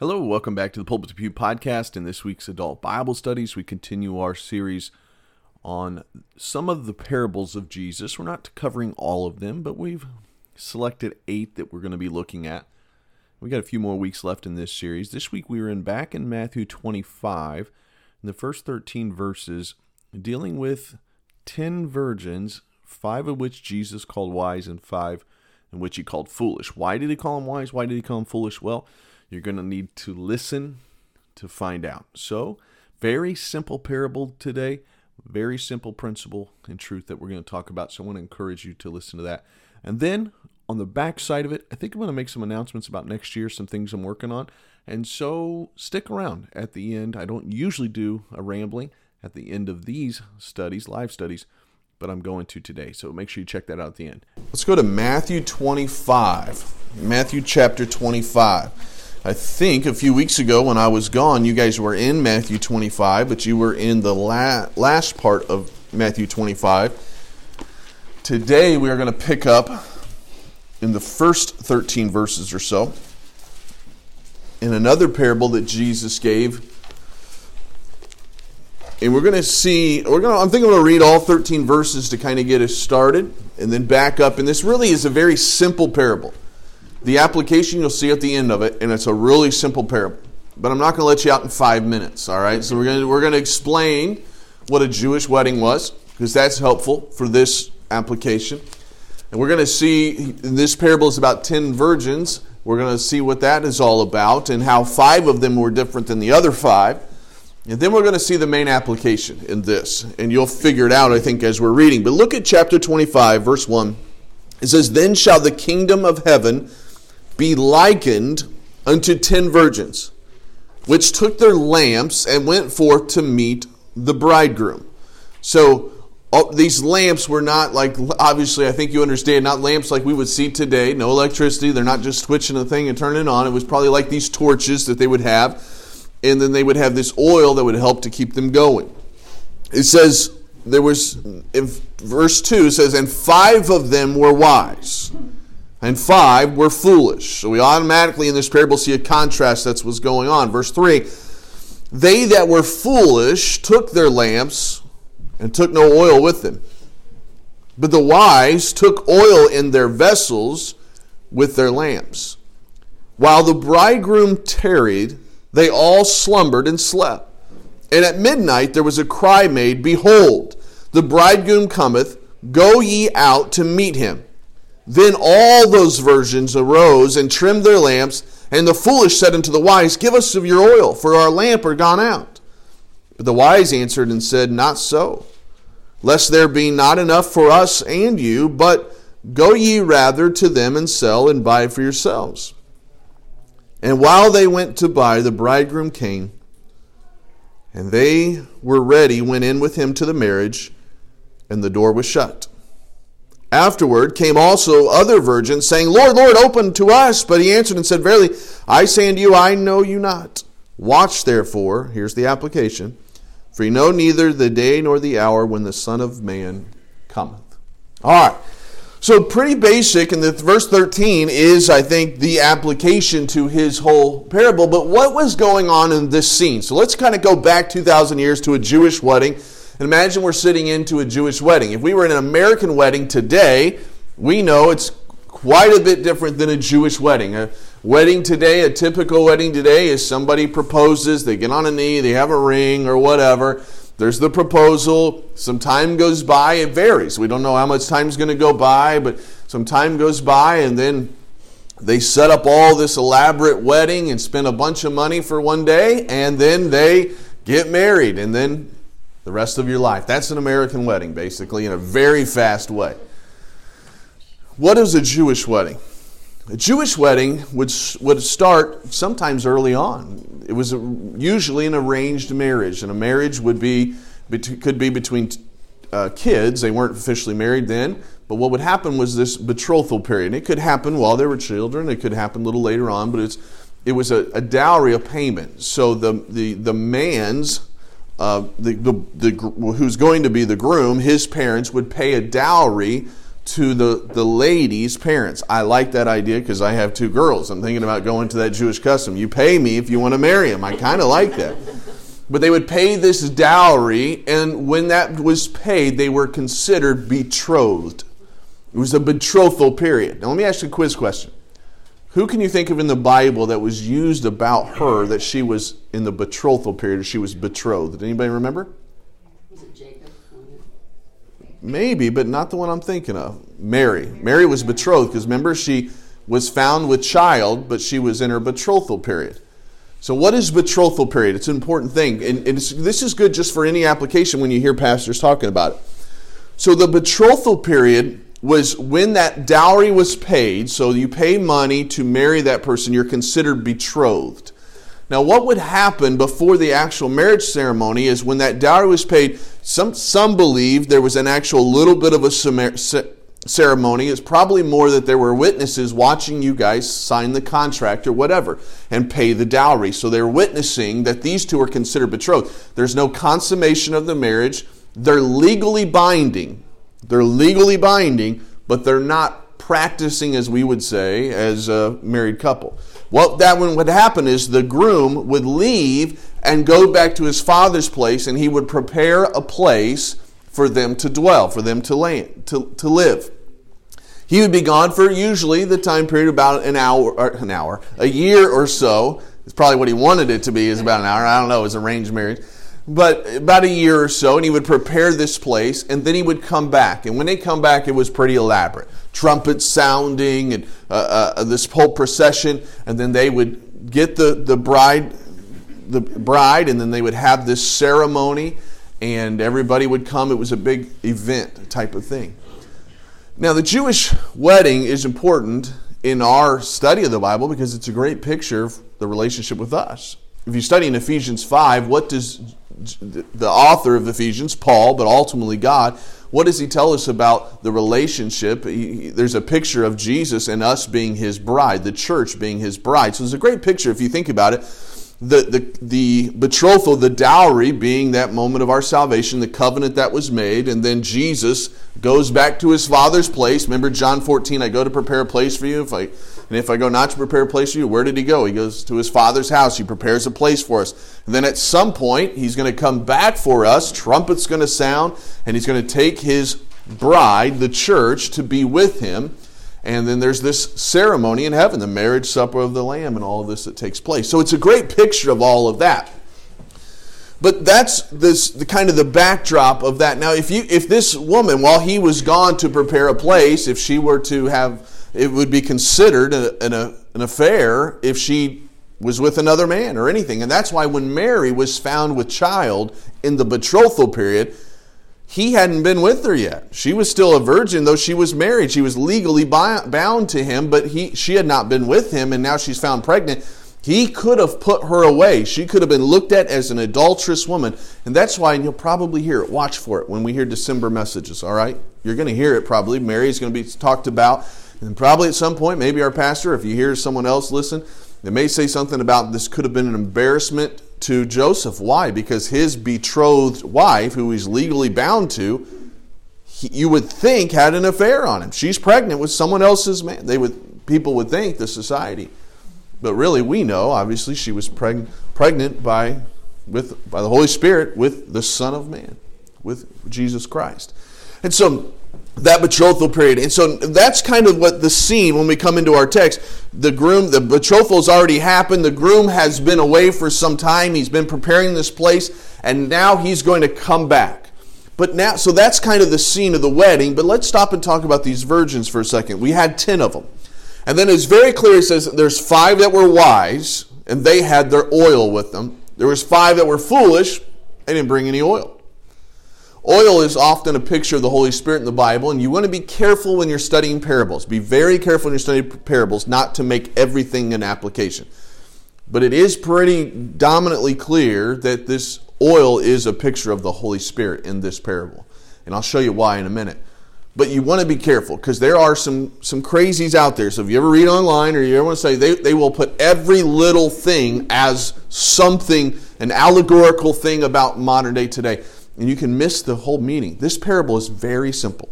Hello, welcome back to the Pulpit to Pew podcast. In this week's Adult Bible Studies, we continue our series on some of the parables of Jesus. We're not covering all of them, but we've selected eight that we're going to be looking at. We got a few more weeks left in this series. This week we were in back in Matthew 25, in the first 13 verses, dealing with 10 virgins, five of which Jesus called wise and five in which he called foolish. Why did he call them wise? Why did he call them foolish? Well, you're going to need to listen to find out. So, very simple parable today, very simple principle and truth that we're going to talk about. So, I want to encourage you to listen to that. And then on the back side of it, I think I'm going to make some announcements about next year, some things I'm working on. And so stick around at the end. I don't usually do a rambling at the end of these studies, live studies, but I'm going to today. So make sure you check that out at the end. Let's go to Matthew 25. Matthew chapter 25. I think a few weeks ago when I was gone, you guys were in Matthew 25, but you were in the la- last part of Matthew 25. Today we are going to pick up in the first 13 verses or so in another parable that Jesus gave. And we're going to see, we're going to, I'm thinking I'm going to read all 13 verses to kind of get us started and then back up. And this really is a very simple parable. The application you'll see at the end of it, and it's a really simple parable. But I'm not going to let you out in five minutes, all right? So we're going to, we're to explain what a Jewish wedding was, because that's helpful for this application. And we're going to see this parable is about 10 virgins. We're going to see what that is all about and how five of them were different than the other five. And then we're going to see the main application in this. And you'll figure it out, I think, as we're reading. But look at chapter 25, verse 1. It says, Then shall the kingdom of heaven be likened unto ten virgins, which took their lamps and went forth to meet the bridegroom. So, these lamps were not like obviously I think you understand not lamps like we would see today. No electricity. They're not just switching a thing and turning it on. It was probably like these torches that they would have. And then they would have this oil that would help to keep them going. It says there was in verse 2 says and five of them were wise and five were foolish so we automatically in this parable see a contrast that's what's going on verse 3 they that were foolish took their lamps and took no oil with them. But the wise took oil in their vessels with their lamps. While the bridegroom tarried, they all slumbered and slept. And at midnight there was a cry made, Behold, the bridegroom cometh, go ye out to meet him. Then all those virgins arose and trimmed their lamps, and the foolish said unto the wise, Give us of your oil, for our lamp are gone out. But the wise answered and said, Not so, lest there be not enough for us and you, but go ye rather to them and sell and buy for yourselves. And while they went to buy, the bridegroom came, and they were ready, went in with him to the marriage, and the door was shut. Afterward came also other virgins, saying, Lord, Lord, open to us. But he answered and said, Verily, I say unto you, I know you not. Watch therefore, here's the application for you know neither the day nor the hour when the Son of Man cometh. All right. So, pretty basic, and the verse 13 is, I think, the application to his whole parable. But what was going on in this scene? So, let's kind of go back 2,000 years to a Jewish wedding. And imagine we're sitting into a Jewish wedding. If we were in an American wedding today, we know it's quite a bit different than a Jewish wedding. A wedding today, a typical wedding today, is somebody proposes, they get on a knee, they have a ring or whatever. There's the proposal. Some time goes by. It varies. We don't know how much time is going to go by, but some time goes by, and then they set up all this elaborate wedding and spend a bunch of money for one day, and then they get married, and then the rest of your life. That's an American wedding, basically, in a very fast way. What is a Jewish wedding? A Jewish wedding would, would start sometimes early on. It was usually an arranged marriage, and a marriage would be could be between uh, kids. They weren't officially married then, but what would happen was this betrothal period. And It could happen while they were children. It could happen a little later on, but it's it was a, a dowry, a payment. So the the the man's uh, the, the, the who's going to be the groom, his parents would pay a dowry to the, the lady's parents. I like that idea because I have two girls. I'm thinking about going to that Jewish custom. You pay me if you want to marry him. I kind of like that. But they would pay this dowry, and when that was paid, they were considered betrothed. It was a betrothal period. Now, let me ask you a quiz question. Who can you think of in the Bible that was used about her that she was in the betrothal period, she was betrothed? Anybody remember? Was it Jacob? Maybe, but not the one I'm thinking of. Mary. Mary was betrothed because remember, she was found with child, but she was in her betrothal period. So, what is betrothal period? It's an important thing. And this is good just for any application when you hear pastors talking about it. So, the betrothal period was when that dowry was paid. So, you pay money to marry that person, you're considered betrothed. Now, what would happen before the actual marriage ceremony is when that dowry was paid, some, some believe there was an actual little bit of a ceremony. It's probably more that there were witnesses watching you guys sign the contract or whatever and pay the dowry. So they're witnessing that these two are considered betrothed. There's no consummation of the marriage. They're legally binding. They're legally binding, but they're not practicing, as we would say, as a married couple. What that would happen is the groom would leave and go back to his father's place, and he would prepare a place for them to dwell, for them to, land, to, to live. He would be gone for usually the time period about an hour, an hour, a year or so. It's probably what he wanted it to be is about an hour. I don't know. It was arranged marriage, but about a year or so, and he would prepare this place, and then he would come back. And when they come back, it was pretty elaborate trumpets sounding and uh, uh, this whole procession, and then they would get the, the bride, the bride, and then they would have this ceremony, and everybody would come. It was a big event type of thing. Now, the Jewish wedding is important in our study of the Bible because it's a great picture of the relationship with us. If you study in Ephesians 5, what does the author of Ephesians, Paul, but ultimately God, what does he tell us about the relationship? He, there's a picture of Jesus and us being his bride, the church being his bride. So it's a great picture if you think about it. The, the, the betrothal, the dowry being that moment of our salvation, the covenant that was made, and then Jesus goes back to his father's place. Remember John 14, I go to prepare a place for you. If I and if I go not to prepare a place for you, where did he go? He goes to his father's house. He prepares a place for us. And then at some point, he's going to come back for us. Trumpet's going to sound, and he's going to take his bride, the church, to be with him. And then there's this ceremony in heaven, the marriage supper of the Lamb, and all of this that takes place. So it's a great picture of all of that. But that's this the kind of the backdrop of that. Now, if you if this woman, while he was gone to prepare a place, if she were to have it would be considered an, a, an affair if she was with another man or anything. And that's why when Mary was found with child in the betrothal period, he hadn't been with her yet. She was still a virgin, though she was married. She was legally bound to him, but he, she had not been with him, and now she's found pregnant. He could have put her away. She could have been looked at as an adulterous woman. And that's why, and you'll probably hear it. Watch for it when we hear December messages, all right? You're going to hear it probably. Mary is going to be talked about and probably at some point, maybe our pastor, if you hear someone else listen, they may say something about this could have been an embarrassment to Joseph. Why? Because his betrothed wife, who he's legally bound to, he, you would think had an affair on him. She's pregnant with someone else's man. They would people would think the society, but really we know. Obviously, she was preg- pregnant by with by the Holy Spirit with the Son of Man, with Jesus Christ, and so that betrothal period. And so that's kind of what the scene when we come into our text. The groom, the betrothal's already happened. The groom has been away for some time. He's been preparing this place, and now he's going to come back. But now, so that's kind of the scene of the wedding. But let's stop and talk about these virgins for a second. We had 10 of them. And then it's very clear, it says there's five that were wise, and they had their oil with them. There was five that were foolish, they didn't bring any oil. Oil is often a picture of the Holy Spirit in the Bible, and you want to be careful when you're studying parables. Be very careful when you're studying parables not to make everything an application. But it is pretty dominantly clear that this oil is a picture of the Holy Spirit in this parable. And I'll show you why in a minute. But you want to be careful because there are some, some crazies out there. So if you ever read online or you ever want to say, they, they will put every little thing as something, an allegorical thing about modern day today and you can miss the whole meaning. This parable is very simple.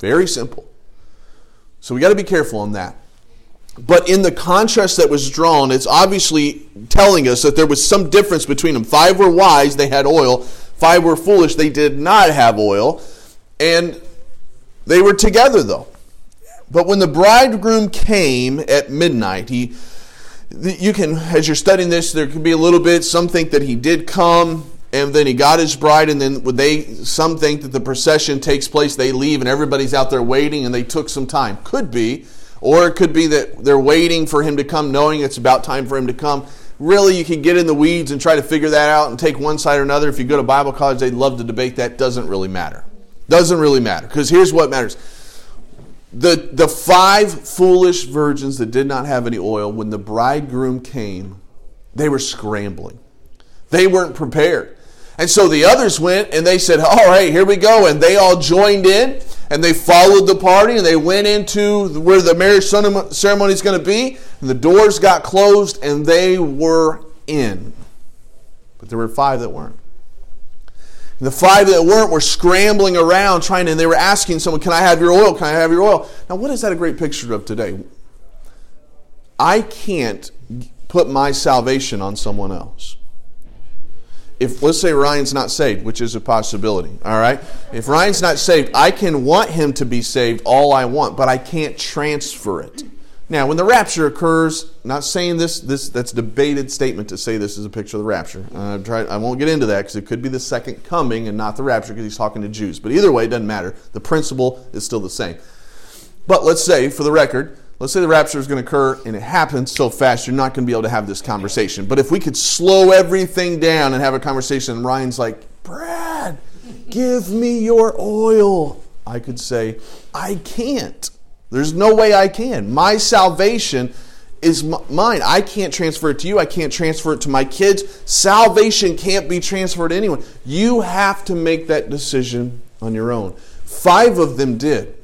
Very simple. So we got to be careful on that. But in the contrast that was drawn, it's obviously telling us that there was some difference between them. Five were wise, they had oil. Five were foolish, they did not have oil. And they were together, though. But when the bridegroom came at midnight, he you can as you're studying this there could be a little bit some think that he did come and then he got his bride and then they some think that the procession takes place they leave and everybody's out there waiting and they took some time. Could be. Or it could be that they're waiting for him to come knowing it's about time for him to come. Really you can get in the weeds and try to figure that out and take one side or another. If you go to bible college they'd love to debate that. Doesn't really matter. Doesn't really matter. Because here's what matters. The, the five foolish virgins that did not have any oil, when the bridegroom came, they were scrambling. They weren't prepared. And so the others went and they said, All right, here we go. And they all joined in and they followed the party and they went into where the marriage ceremony is going to be. And the doors got closed and they were in. But there were five that weren't. The five that weren't were scrambling around trying and they were asking someone, Can I have your oil? Can I have your oil? Now, what is that a great picture of today? I can't put my salvation on someone else. If, let's say, Ryan's not saved, which is a possibility, all right? If Ryan's not saved, I can want him to be saved all I want, but I can't transfer it. Now, when the rapture occurs, not saying this, this that's debated statement to say this is a picture of the rapture. Uh, try, I won't get into that because it could be the second coming and not the rapture because he's talking to Jews. But either way, it doesn't matter. The principle is still the same. But let's say, for the record, let's say the rapture is going to occur and it happens so fast you're not going to be able to have this conversation. But if we could slow everything down and have a conversation, and Ryan's like, Brad, give me your oil, I could say, I can't. There's no way I can. My salvation is mine. I can't transfer it to you. I can't transfer it to my kids. Salvation can't be transferred to anyone. You have to make that decision on your own. Five of them did.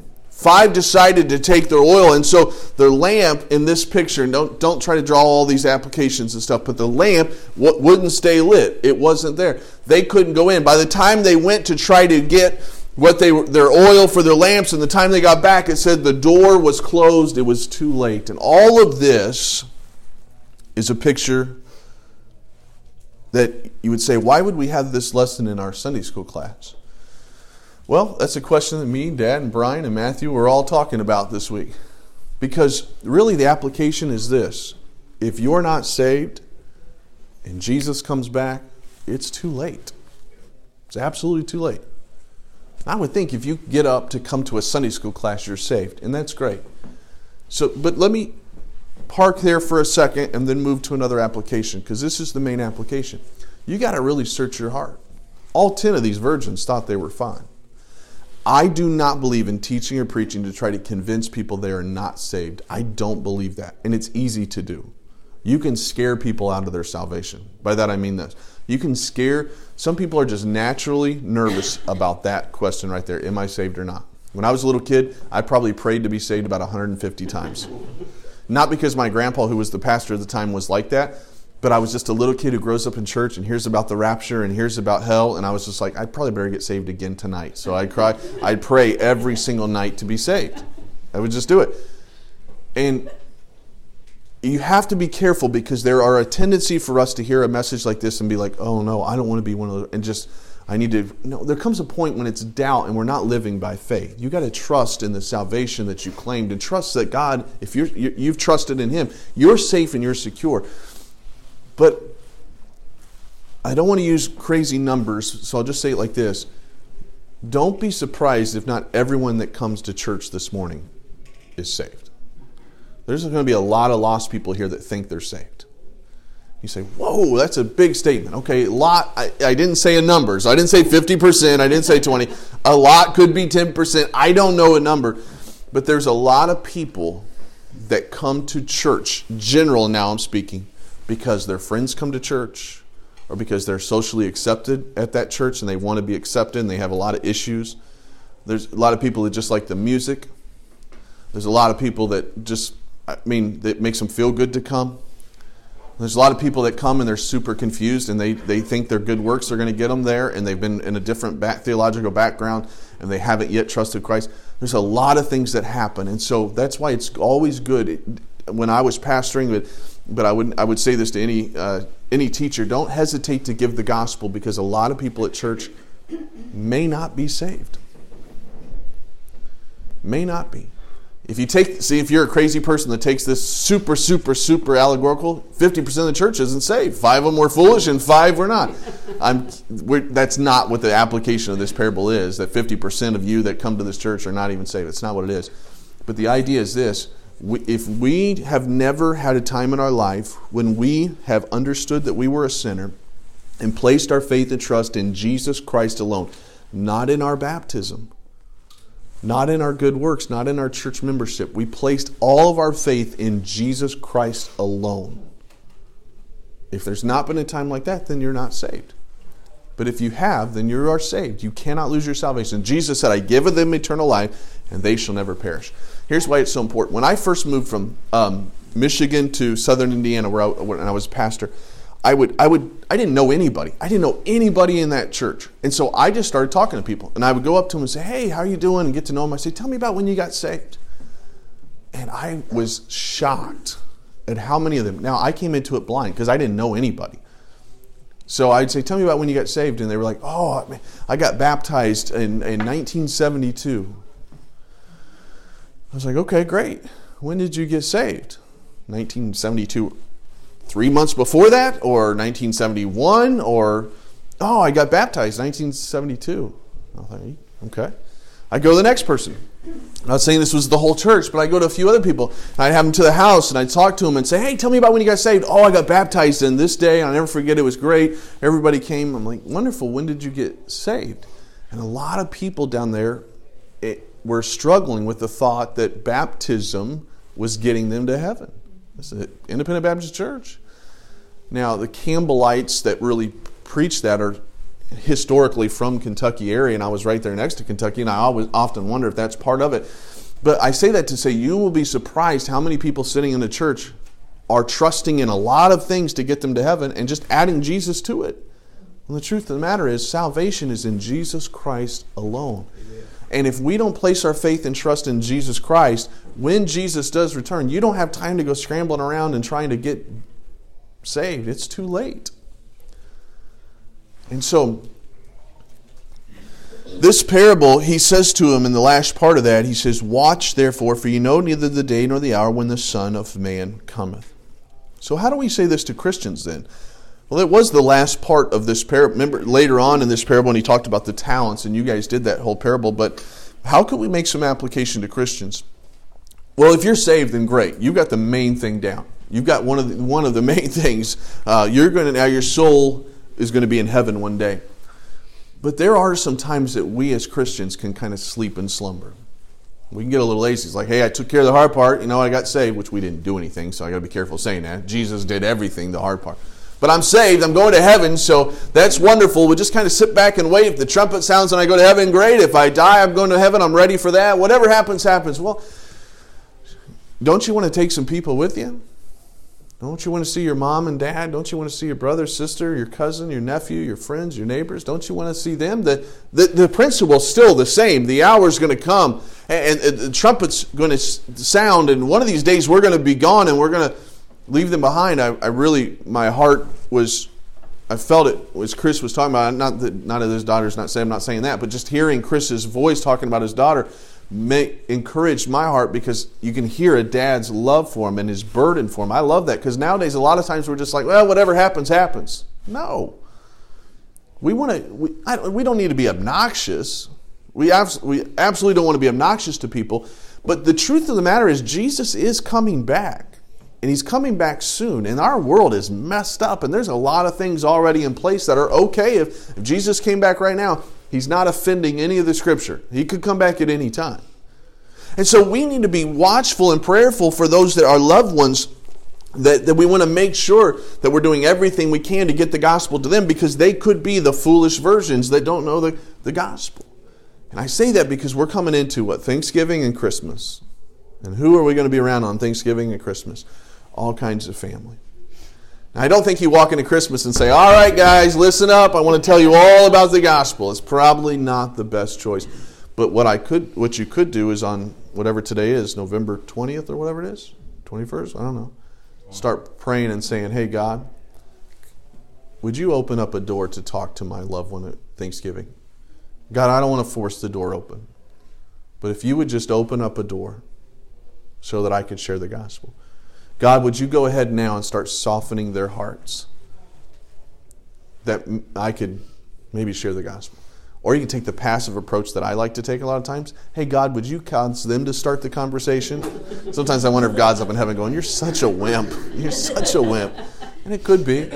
Five decided to take their oil, and so their lamp in this picture. Don't don't try to draw all these applications and stuff. But the lamp wouldn't stay lit. It wasn't there. They couldn't go in. By the time they went to try to get what they their oil for their lamps, and the time they got back, it said the door was closed. It was too late. And all of this is a picture that you would say, why would we have this lesson in our Sunday school class? Well, that's a question that me, Dad, and Brian, and Matthew were all talking about this week. Because really, the application is this if you're not saved and Jesus comes back, it's too late. It's absolutely too late. I would think if you get up to come to a Sunday school class, you're saved, and that's great. So, but let me park there for a second and then move to another application because this is the main application. You got to really search your heart. All 10 of these virgins thought they were fine. I do not believe in teaching or preaching to try to convince people they are not saved. I don't believe that. And it's easy to do. You can scare people out of their salvation. By that I mean this. You can scare, some people are just naturally nervous about that question right there Am I saved or not? When I was a little kid, I probably prayed to be saved about 150 times. Not because my grandpa, who was the pastor at the time, was like that, but I was just a little kid who grows up in church and hears about the rapture and hears about hell, and I was just like, I'd probably better get saved again tonight. So I'd cry, I'd pray every single night to be saved. I would just do it. And you have to be careful because there are a tendency for us to hear a message like this and be like, oh no, I don't want to be one of those, and just, I need to. No, there comes a point when it's doubt and we're not living by faith. You got to trust in the salvation that you claimed and trust that God, if you're, you've trusted in Him, you're safe and you're secure. But I don't want to use crazy numbers, so I'll just say it like this. Don't be surprised if not everyone that comes to church this morning is saved. There's going to be a lot of lost people here that think they're saved. You say, whoa, that's a big statement. Okay, a lot, I, I didn't say a number. So I didn't say 50%, I didn't say 20. A lot could be 10%. I don't know a number. But there's a lot of people that come to church, general now I'm speaking, because their friends come to church or because they're socially accepted at that church and they want to be accepted and they have a lot of issues. There's a lot of people that just like the music. There's a lot of people that just I mean, it makes them feel good to come. There's a lot of people that come and they're super confused and they, they think their good works are going to get them there and they've been in a different back, theological background and they haven't yet trusted Christ. There's a lot of things that happen. And so that's why it's always good. When I was pastoring, but, but I, would, I would say this to any, uh, any teacher don't hesitate to give the gospel because a lot of people at church may not be saved. May not be. If you take, see, if you're a crazy person that takes this super, super, super allegorical, 50% of the church isn't saved. Five of them were foolish and five were not. I'm, that's not what the application of this parable is, that 50% of you that come to this church are not even saved. It's not what it is. But the idea is this if we have never had a time in our life when we have understood that we were a sinner and placed our faith and trust in Jesus Christ alone, not in our baptism, not in our good works, not in our church membership. We placed all of our faith in Jesus Christ alone. If there's not been a time like that, then you're not saved. But if you have, then you are saved. You cannot lose your salvation. Jesus said, I give them eternal life, and they shall never perish. Here's why it's so important. When I first moved from um, Michigan to southern Indiana, where I, when I was pastor, I would, I would, I didn't know anybody. I didn't know anybody in that church, and so I just started talking to people. And I would go up to them and say, "Hey, how are you doing?" and get to know them. I say, "Tell me about when you got saved." And I was shocked at how many of them. Now I came into it blind because I didn't know anybody. So I'd say, "Tell me about when you got saved," and they were like, "Oh, I got baptized in, in 1972." I was like, "Okay, great. When did you get saved?" 1972 three months before that, or 1971, or oh, I got baptized 1972. okay. I go to the next person. I'm not saying this was the whole church, but I go to a few other people. I'd have them to the house and I'd talk to them and say, Hey, tell me about when you got saved. Oh, I got baptized in this day. I'll never forget it was great. Everybody came. I'm like, Wonderful. When did you get saved? And a lot of people down there it, were struggling with the thought that baptism was getting them to heaven. It's an independent Baptist church. Now, the Campbellites that really preach that are historically from Kentucky area, and I was right there next to Kentucky, and I always often wonder if that's part of it. But I say that to say you will be surprised how many people sitting in the church are trusting in a lot of things to get them to heaven and just adding Jesus to it. Well, the truth of the matter is, salvation is in Jesus Christ alone. And if we don't place our faith and trust in Jesus Christ, when Jesus does return, you don't have time to go scrambling around and trying to get saved. It's too late. And so, this parable, he says to him in the last part of that, he says, Watch therefore, for you know neither the day nor the hour when the Son of Man cometh. So, how do we say this to Christians then? Well, it was the last part of this parable. Remember later on in this parable when he talked about the talents, and you guys did that whole parable, but how can we make some application to Christians? Well, if you're saved, then great. You've got the main thing down. You've got one of the, one of the main things. Uh, you're going to now your soul is going to be in heaven one day. But there are some times that we as Christians can kind of sleep and slumber. We can get a little lazy. It's like, hey, I took care of the hard part. You know, I got saved, which we didn't do anything, so I got to be careful saying that. Jesus did everything, the hard part. But I'm saved. I'm going to heaven, so that's wonderful. We just kind of sit back and wait. If the trumpet sounds and I go to heaven, great. If I die, I'm going to heaven. I'm ready for that. Whatever happens, happens. Well, don't you want to take some people with you? Don't you want to see your mom and dad? Don't you want to see your brother, sister, your cousin, your nephew, your friends, your neighbors? Don't you want to see them? The, the, the principle's still the same. The hour's going to come, and, and the trumpet's going to sound, and one of these days we're going to be gone and we're going to leave them behind. I, I really, my heart was, I felt it as Chris was talking about. Not that, not of his daughter's not saying, I'm not saying that, but just hearing Chris's voice talking about his daughter encouraged my heart because you can hear a dad's love for him and his burden for him. I love that because nowadays a lot of times we're just like, well, whatever happens, happens. No. We want to. We, we don't need to be obnoxious. We, abs- we absolutely don't want to be obnoxious to people. But the truth of the matter is, Jesus is coming back. And he's coming back soon. And our world is messed up. And there's a lot of things already in place that are okay. If, if Jesus came back right now, He's not offending any of the scripture. He could come back at any time. And so we need to be watchful and prayerful for those that are loved ones that, that we want to make sure that we're doing everything we can to get the gospel to them because they could be the foolish versions that don't know the, the gospel. And I say that because we're coming into what? Thanksgiving and Christmas. And who are we going to be around on Thanksgiving and Christmas? All kinds of family. Now, I don't think you walk into Christmas and say, All right, guys, listen up. I want to tell you all about the gospel. It's probably not the best choice. But what I could what you could do is on whatever today is, November 20th or whatever it is, 21st, I don't know. Start praying and saying, Hey God, would you open up a door to talk to my loved one at Thanksgiving? God, I don't want to force the door open. But if you would just open up a door so that I could share the gospel. God, would you go ahead now and start softening their hearts that I could maybe share the gospel? Or you can take the passive approach that I like to take a lot of times. Hey, God, would you cause them to start the conversation? Sometimes I wonder if God's up in heaven going, You're such a wimp. You're such a wimp. And it could be.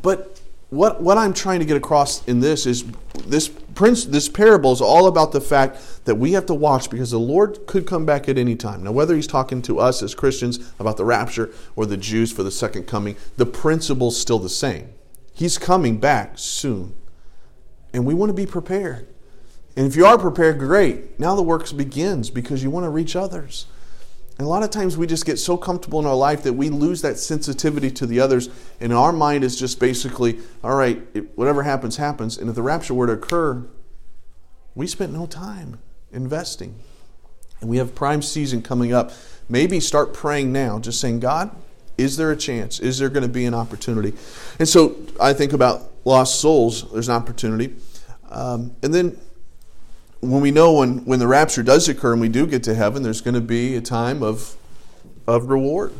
But what, what I'm trying to get across in this is this prince this parable is all about the fact that we have to watch because the Lord could come back at any time. Now, whether he's talking to us as Christians about the rapture or the Jews for the second coming, the principle's still the same. He's coming back soon. And we want to be prepared. And if you are prepared, great. Now the work begins because you want to reach others. And a lot of times we just get so comfortable in our life that we lose that sensitivity to the others. And our mind is just basically, all right, whatever happens, happens. And if the rapture were to occur, we spent no time investing. And we have prime season coming up. Maybe start praying now, just saying, God, is there a chance? Is there going to be an opportunity? And so I think about lost souls, there's an opportunity. Um, and then when we know when, when the rapture does occur and we do get to heaven, there's going to be a time of, of reward.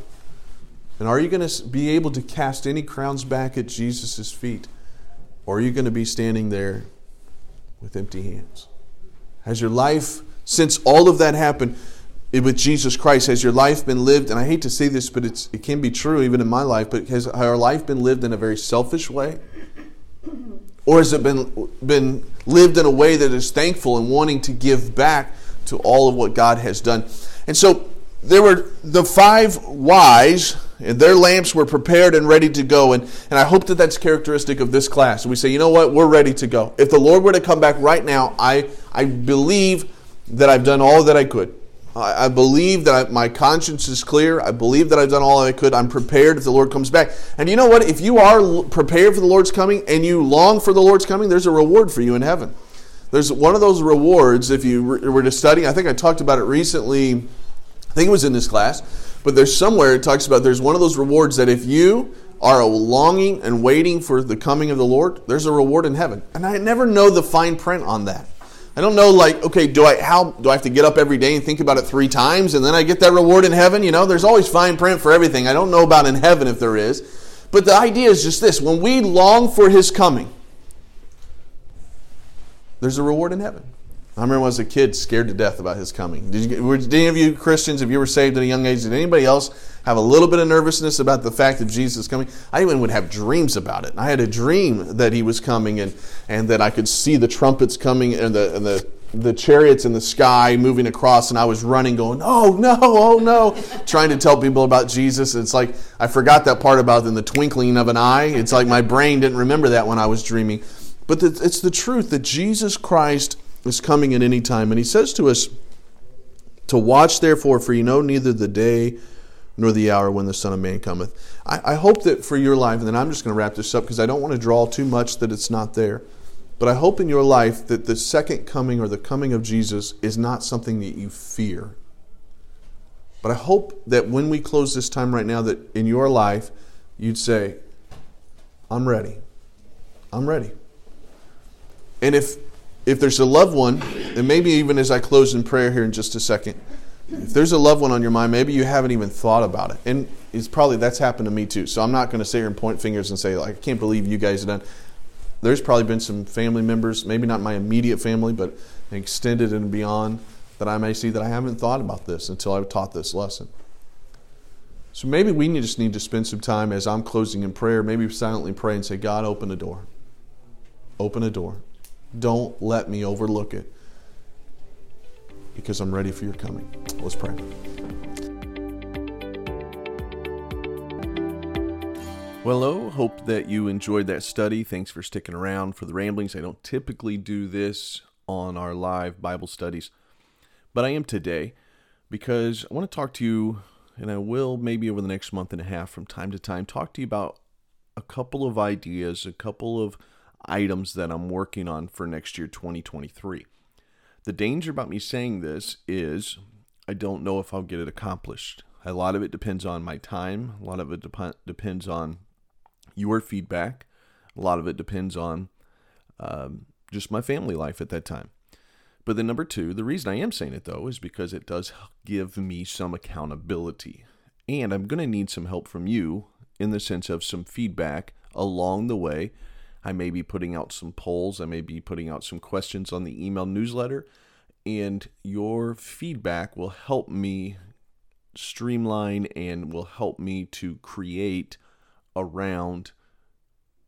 And are you going to be able to cast any crowns back at Jesus' feet? Or are you going to be standing there with empty hands? Has your life, since all of that happened eh, with Jesus Christ, has your life been lived? And I hate to say this, but it can be true even in my life, but has our life been lived in a very selfish way? Or has it been, been lived in a way that is thankful and wanting to give back to all of what God has done? And so there were the five wise, and their lamps were prepared and ready to go. And, and I hope that that's characteristic of this class. we say, you know what, we're ready to go. If the Lord were to come back right now, I, I believe that I've done all that I could. I, I believe that I, my conscience is clear. I believe that I've done all I could. I'm prepared if the Lord comes back. And you know what? If you are prepared for the Lord's coming and you long for the Lord's coming, there's a reward for you in heaven. There's one of those rewards if you were to study. I think I talked about it recently. I think it was in this class, but there's somewhere it talks about there's one of those rewards that if you are longing and waiting for the coming of the Lord, there's a reward in heaven. And I never know the fine print on that. I don't know, like, okay, do I how do I have to get up every day and think about it three times and then I get that reward in heaven? You know, there's always fine print for everything. I don't know about in heaven if there is. But the idea is just this when we long for his coming, there's a reward in heaven. I remember when I was a kid, scared to death about his coming. Did, you, were, did any of you Christians, if you were saved at a young age, did anybody else have a little bit of nervousness about the fact that Jesus coming? I even would have dreams about it. I had a dream that he was coming and, and that I could see the trumpets coming and the, and the, the chariots in the sky moving across, and I was running, going, oh no, oh no, trying to tell people about Jesus. It's like I forgot that part about in the twinkling of an eye. It's like my brain didn't remember that when I was dreaming. But it's the truth that Jesus Christ is coming at any time. And he says to us, To watch therefore, for you know neither the day nor the hour when the Son of Man cometh. I, I hope that for your life, and then I'm just going to wrap this up because I don't want to draw too much that it's not there. But I hope in your life that the second coming or the coming of Jesus is not something that you fear. But I hope that when we close this time right now, that in your life, you'd say, I'm ready. I'm ready. And if if there's a loved one, and maybe even as I close in prayer here in just a second, if there's a loved one on your mind, maybe you haven't even thought about it. And it's probably that's happened to me too. So I'm not going to sit here and point fingers and say, like, I can't believe you guys have done. There's probably been some family members, maybe not my immediate family, but extended and beyond, that I may see that I haven't thought about this until I've taught this lesson. So maybe we just need to spend some time as I'm closing in prayer, maybe silently pray and say, God, open a door. Open a door. Don't let me overlook it because I'm ready for your coming. Let's pray. Well, hello. Hope that you enjoyed that study. Thanks for sticking around for the ramblings. I don't typically do this on our live Bible studies, but I am today because I want to talk to you and I will maybe over the next month and a half from time to time talk to you about a couple of ideas, a couple of items that I'm working on for next year, 2023. The danger about me saying this is I don't know if I'll get it accomplished. A lot of it depends on my time, a lot of it dep- depends on your feedback, a lot of it depends on um, just my family life at that time. But then, number two, the reason I am saying it though is because it does give me some accountability. And I'm going to need some help from you in the sense of some feedback along the way. I may be putting out some polls, I may be putting out some questions on the email newsletter, and your feedback will help me streamline and will help me to create around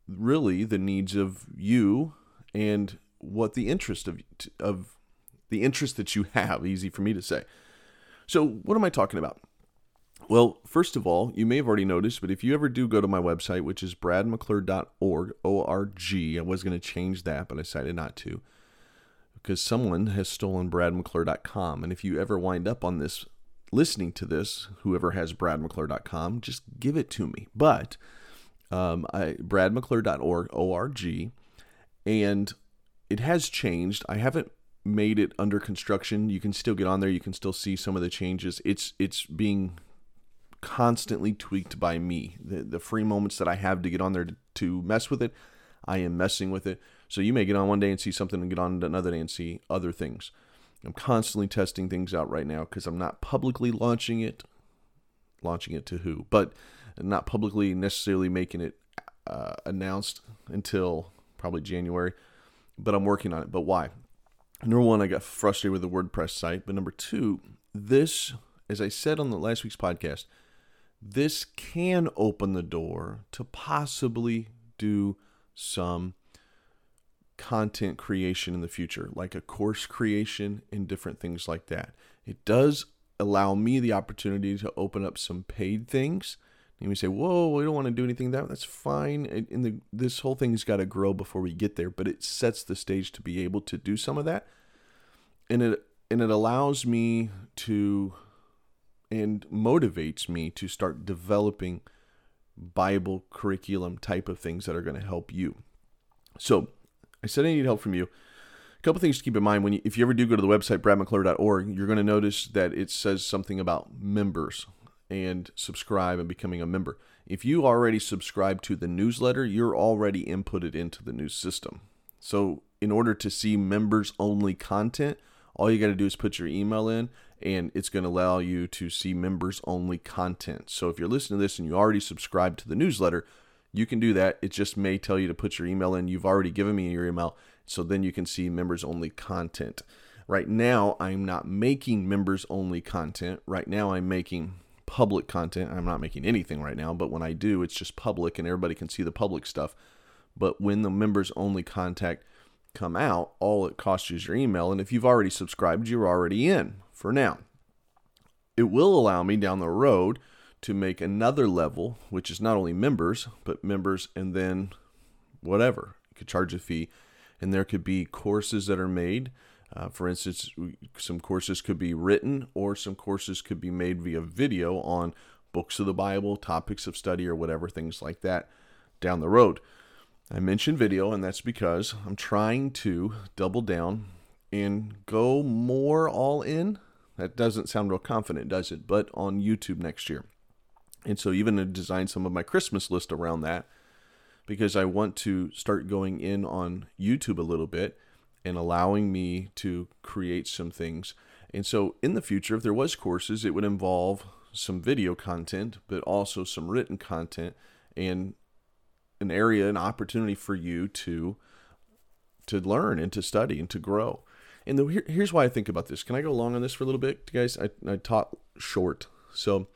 really the needs of you and what the interest of of the interest that you have easy for me to say. So what am i talking about well first of all you may have already noticed but if you ever do go to my website which is bradmcclure.org o-r-g i was going to change that but i decided not to because someone has stolen bradmcclure.com and if you ever wind up on this listening to this whoever has bradmcclure.com just give it to me but um, I, bradmcclure.org o-r-g and it has changed. I haven't made it under construction. You can still get on there. You can still see some of the changes. It's it's being constantly tweaked by me. The, the free moments that I have to get on there to, to mess with it, I am messing with it. So you may get on one day and see something and get on another day and see other things. I'm constantly testing things out right now because I'm not publicly launching it. Launching it to who? But not publicly necessarily making it uh, announced until probably January, but I'm working on it. But why? Number one, I got frustrated with the WordPress site. But number two, this, as I said on the last week's podcast, this can open the door to possibly do some content creation in the future, like a course creation and different things like that. It does allow me the opportunity to open up some paid things and we say, "Whoa, we don't want to do anything that that's fine." And the this whole thing's got to grow before we get there, but it sets the stage to be able to do some of that, and it and it allows me to and motivates me to start developing Bible curriculum type of things that are going to help you. So, I said I need help from you. A couple things to keep in mind when you, if you ever do go to the website bradmcclure.org, you're going to notice that it says something about members and subscribe and becoming a member. If you already subscribe to the newsletter, you're already inputted into the new system. So, in order to see members only content, all you got to do is put your email in and it's going to allow you to see members only content. So, if you're listening to this and you already subscribe to the newsletter, you can do that. It just may tell you to put your email in. You've already given me your email, so then you can see members only content. Right now, I'm not making members only content. Right now, I'm making public content. I'm not making anything right now, but when I do, it's just public and everybody can see the public stuff. But when the members only contact come out, all it costs you is your email. And if you've already subscribed, you're already in for now. It will allow me down the road to make another level, which is not only members, but members and then whatever. You could charge a fee. And there could be courses that are made uh, for instance, some courses could be written or some courses could be made via video on books of the Bible, topics of study, or whatever, things like that down the road. I mentioned video, and that's because I'm trying to double down and go more all in. That doesn't sound real confident, does it? But on YouTube next year. And so, even to design some of my Christmas list around that because I want to start going in on YouTube a little bit and allowing me to create some things. And so in the future, if there was courses, it would involve some video content, but also some written content and an area, an opportunity for you to to learn and to study and to grow. And the, here, here's why I think about this. Can I go long on this for a little bit, guys? I, I taught short, so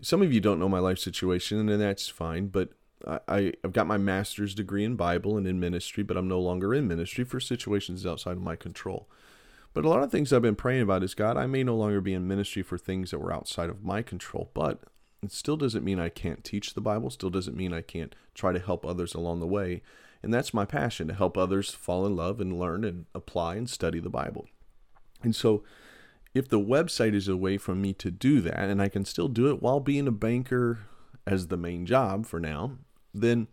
some of you don't know my life situation, and that's fine. But I, I've got my master's degree in Bible and in ministry, but I'm no longer in ministry for situations outside of my control. But a lot of things I've been praying about is God, I may no longer be in ministry for things that were outside of my control, but it still doesn't mean I can't teach the Bible, still doesn't mean I can't try to help others along the way. And that's my passion to help others fall in love and learn and apply and study the Bible. And so if the website is a way for me to do that and I can still do it while being a banker as the main job for now, then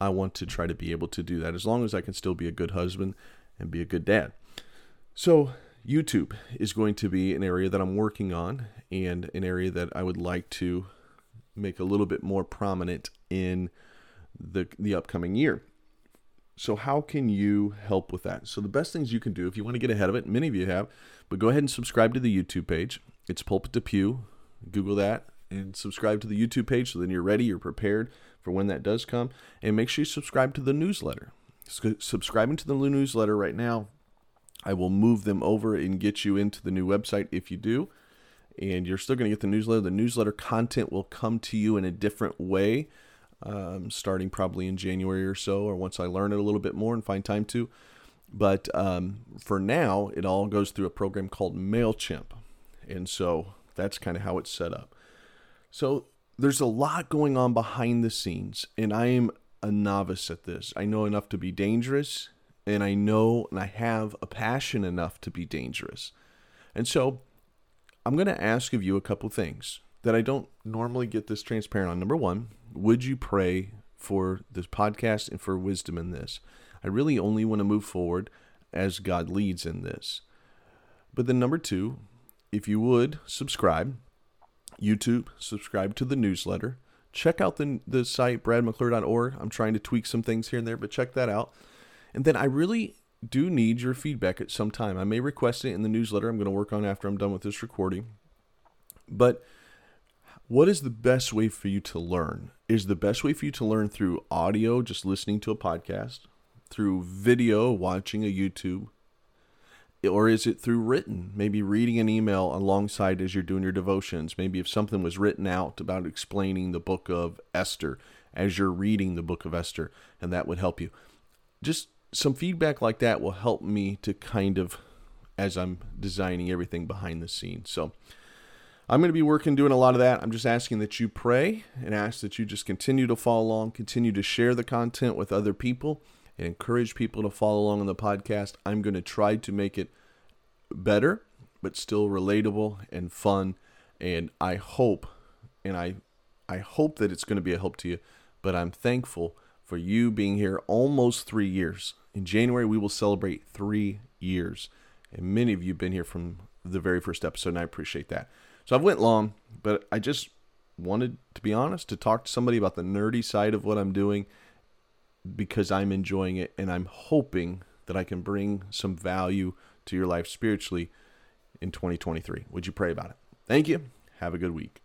I want to try to be able to do that as long as I can still be a good husband and be a good dad. So, YouTube is going to be an area that I'm working on and an area that I would like to make a little bit more prominent in the the upcoming year. So how can you help with that? So the best things you can do if you want to get ahead of it, many of you have, but go ahead and subscribe to the YouTube page. It's Pulpit to Pew. Google that and subscribe to the YouTube page so then you're ready, you're prepared for when that does come. And make sure you subscribe to the newsletter. subscribing to the newsletter right now, I will move them over and get you into the new website if you do. And you're still going to get the newsletter. The newsletter content will come to you in a different way um, starting probably in January or so, or once I learn it a little bit more and find time to. But um, for now, it all goes through a program called MailChimp. And so that's kind of how it's set up. So there's a lot going on behind the scenes, and I am a novice at this. I know enough to be dangerous, and I know and I have a passion enough to be dangerous. And so I'm going to ask of you a couple things that I don't normally get this transparent on. Number one, would you pray for this podcast and for wisdom in this? I really only want to move forward as God leads in this. But then, number two, if you would subscribe, YouTube, subscribe to the newsletter. Check out the, the site, bradmcclure.org. I'm trying to tweak some things here and there, but check that out. And then I really do need your feedback at some time. I may request it in the newsletter I'm going to work on after I'm done with this recording. But what is the best way for you to learn? Is the best way for you to learn through audio, just listening to a podcast, through video, watching a YouTube, or is it through written, maybe reading an email alongside as you're doing your devotions? Maybe if something was written out about explaining the book of Esther as you're reading the book of Esther, and that would help you. Just some feedback like that will help me to kind of as I'm designing everything behind the scenes. So, I'm going to be working doing a lot of that. I'm just asking that you pray and ask that you just continue to follow along, continue to share the content with other people, and encourage people to follow along on the podcast. I'm going to try to make it better, but still relatable and fun. And I hope, and I, I hope that it's going to be a help to you. But I'm thankful for you being here almost three years. In January, we will celebrate three years, and many of you have been here from the very first episode, and I appreciate that. So I've went long, but I just wanted to be honest to talk to somebody about the nerdy side of what I'm doing because I'm enjoying it and I'm hoping that I can bring some value to your life spiritually in 2023. Would you pray about it? Thank you. Have a good week.